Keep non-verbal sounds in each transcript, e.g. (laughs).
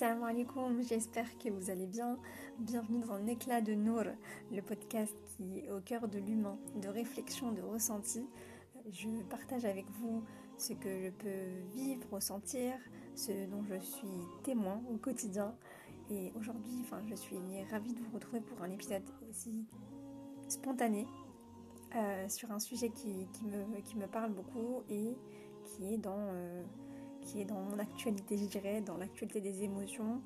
Salam alaikum, j'espère que vous allez bien. Bienvenue dans éclat de Nour, le podcast qui est au cœur de l'humain, de réflexion, de ressenti. Je partage avec vous ce que je peux vivre, ressentir, ce dont je suis témoin au quotidien. Et aujourd'hui, enfin, je suis ravie de vous retrouver pour un épisode aussi spontané euh, sur un sujet qui, me, qui, me, parle beaucoup et qui est dans... Euh, qui est dans mon actualité, je dirais, dans l'actualité des émotions,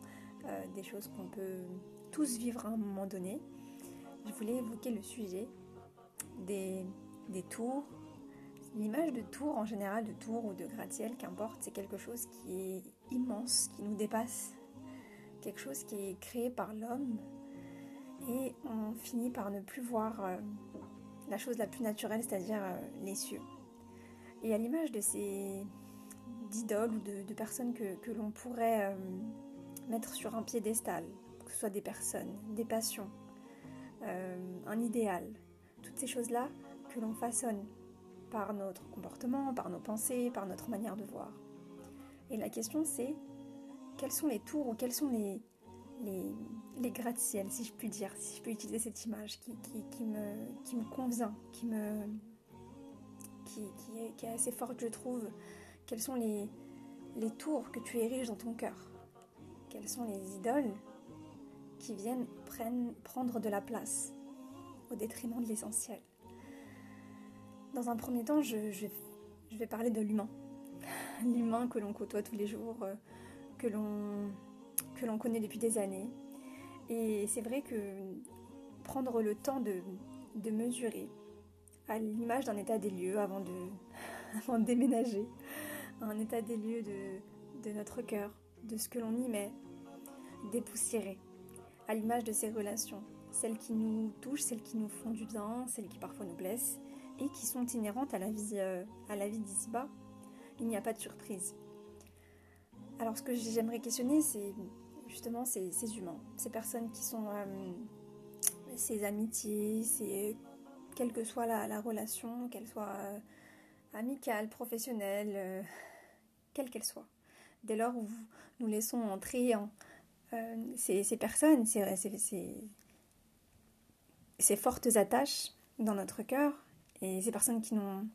euh, des choses qu'on peut tous vivre à un moment donné. Je voulais évoquer le sujet des, tours. L'image de tour en général, de tour ou de gratte-ciel, qu'importe, c'est quelque chose qui est immense, qui nous dépasse, quelque chose qui est créé par l'homme et on finit par ne plus voir euh, la chose la plus naturelle, c'est-à-dire euh, les cieux. Et à l'image de ces d'idoles ou de, personnes que, l'on pourrait euh, mettre sur un piédestal, que ce soit des personnes, des passions, euh, un idéal, toutes ces choses-là que l'on façonne par notre comportement, par nos pensées, par notre manière de voir. Et la question c'est quels sont les tours ou quels sont les, les, gratte-ciel, si je puis dire, si je peux utiliser cette image qui, qui, me, qui me convient, qui, me, qui est assez forte, je trouve, quelles sont les, les tours que tu ériges dans ton cœur? Quelles sont les idoles qui viennent prennent, prendre de la place au détriment de l'essentiel? Dans un premier temps, je, je, vais parler de l'humain. (laughs) L'humain que l'on côtoie tous les jours, euh, que l'on que l'on connaît depuis des années. Et c'est vrai que prendre le temps de, de mesurer à l'image d'un état des lieux avant de, (laughs) avant de déménager, un état des lieux de, notre cœur, de ce que l'on y met, dépoussiéré, à l'image de ces relations, celles qui nous touchent, celles qui nous font du bien, celles qui parfois nous blessent, et qui sont inhérentes à la vie, euh, la vie d'ici-bas. Il n'y a pas de surprise. Alors ce que j'aimerais questionner, c'est justement ces, humains, ces personnes qui sont euh, ces amitiés, quelle que soit la, relation, qu'elle soit euh, amicale, professionnelle, quelle qu'elle soit. Dès lors où nous laissons entrer en, euh, ces, personnes, ces, fortes attaches dans notre cœur, et ces personnes qui n'ont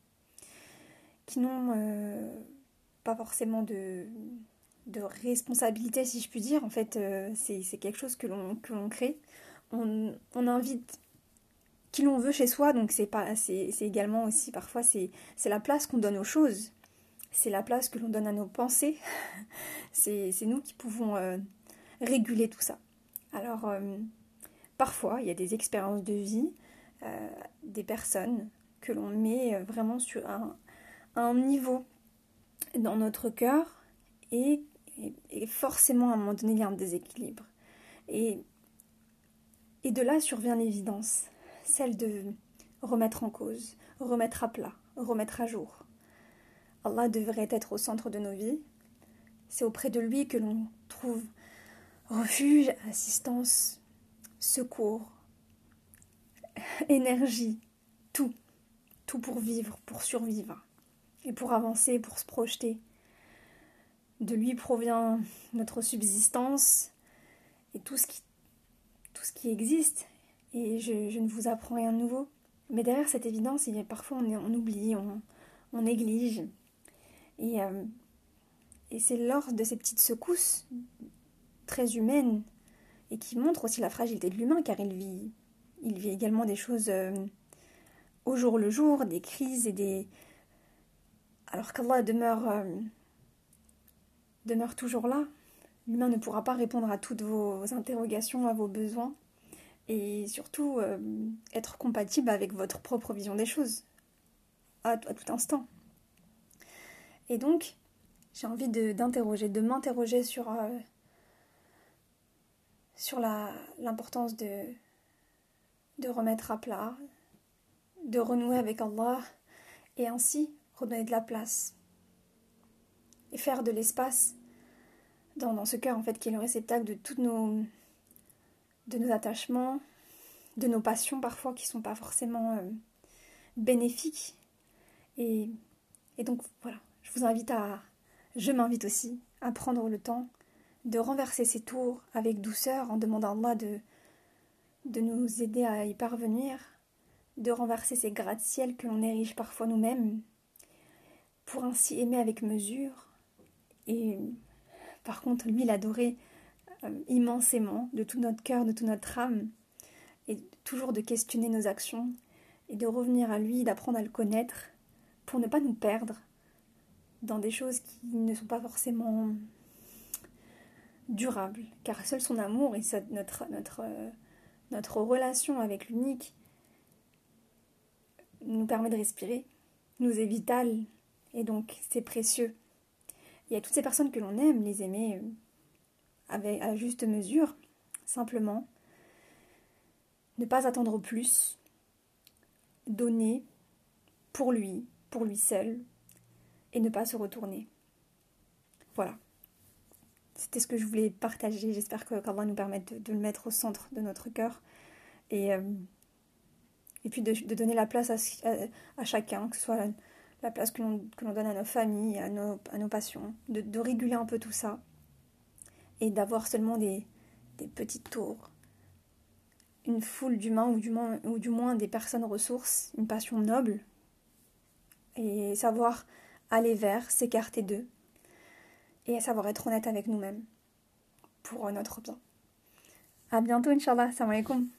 euh, pas forcément de, responsabilité, si je puis dire. En fait, euh, c'est quelque chose que l'on crée. On invite qui l'on veut chez soi, donc c'est pas c'est également aussi parfois c'est la place qu'on donne aux choses c'est la place que l'on donne à nos pensées. (laughs) c'est nous qui pouvons euh, réguler tout ça. Alors, euh, parfois, il y a des expériences de vie, euh, des personnes que l'on met vraiment sur un, un, niveau dans notre cœur et, et, forcément, à un moment donné, il y a un déséquilibre. Et, et de là survient l'évidence, celle de remettre en cause, remettre à plat, remettre à jour. Allah devrait être au centre de nos vies. C'est auprès de lui que l'on trouve refuge, assistance, secours, énergie, tout. Tout pour vivre, pour survivre et pour avancer, pour se projeter. De lui provient notre subsistance et tout ce qui, tout ce qui existe. Et je, ne vous apprends rien de nouveau. Mais derrière cette évidence, parfois on, oublie, on, néglige. Euh, et, c'est lors de ces petites secousses très humaines et qui montrent aussi la fragilité de l'humain car il vit, il vit également des choses euh, au jour le jour, des crises et des... Alors qu'Allah demeure, euh, demeure toujours là, l'humain ne pourra pas répondre à toutes vos interrogations, à vos besoins et surtout être compatible avec votre propre vision des choses à tout instant. Et donc, j'ai envie d'interroger, de, m'interroger sur, euh, l'importance de, de remettre à plat, de renouer avec Allah et ainsi redonner de la place et faire de l'espace dans, dans, ce cœur en fait qui est le réceptacle de tous nos de nos attachements, de nos passions parfois qui sont pas forcément euh, bénéfiques. Et, donc voilà. Je vous invite à, je m'invite aussi à prendre le temps de renverser ces tours avec douceur en demandant à Allah de, de nous aider à y parvenir, de renverser ces gratte-ciel que l'on érige parfois nous-mêmes, pour ainsi aimer avec mesure, et par contre, lui, l'adorer euh, immensément, de tout notre cœur, de toute notre âme, et toujours de questionner nos actions, et de revenir à lui, d'apprendre à le connaître, pour ne pas nous perdre dans des choses qui ne sont pas forcément durables, car seul son amour et notre, notre, euh, notre relation avec l'unique nous permet de respirer, nous est vital, et donc c'est précieux. Il y a toutes ces personnes que l'on aime, les aimer euh, avec, à juste mesure, simplement. Ne pas attendre plus, donner pour lui, pour lui seul, et ne pas se retourner. Voilà. C'était ce que je voulais partager. J'espère que qu'Allah nous permette de, le mettre au centre de notre cœur. Et, euh, puis de, donner la place à, chacun, que ce soit la, place que l'on donne à nos familles, à nos, à nos passions, de, réguler un peu tout ça. Et d'avoir seulement des, petites tours, une foule d'humains ou, du moins, ou du moins des personnes ressources, une passion noble. Et savoir aller vers, s'écarter d'eux, et savoir être honnête avec nous-mêmes pour notre bien. À bientôt, Inch'Allah. Salam alaikum.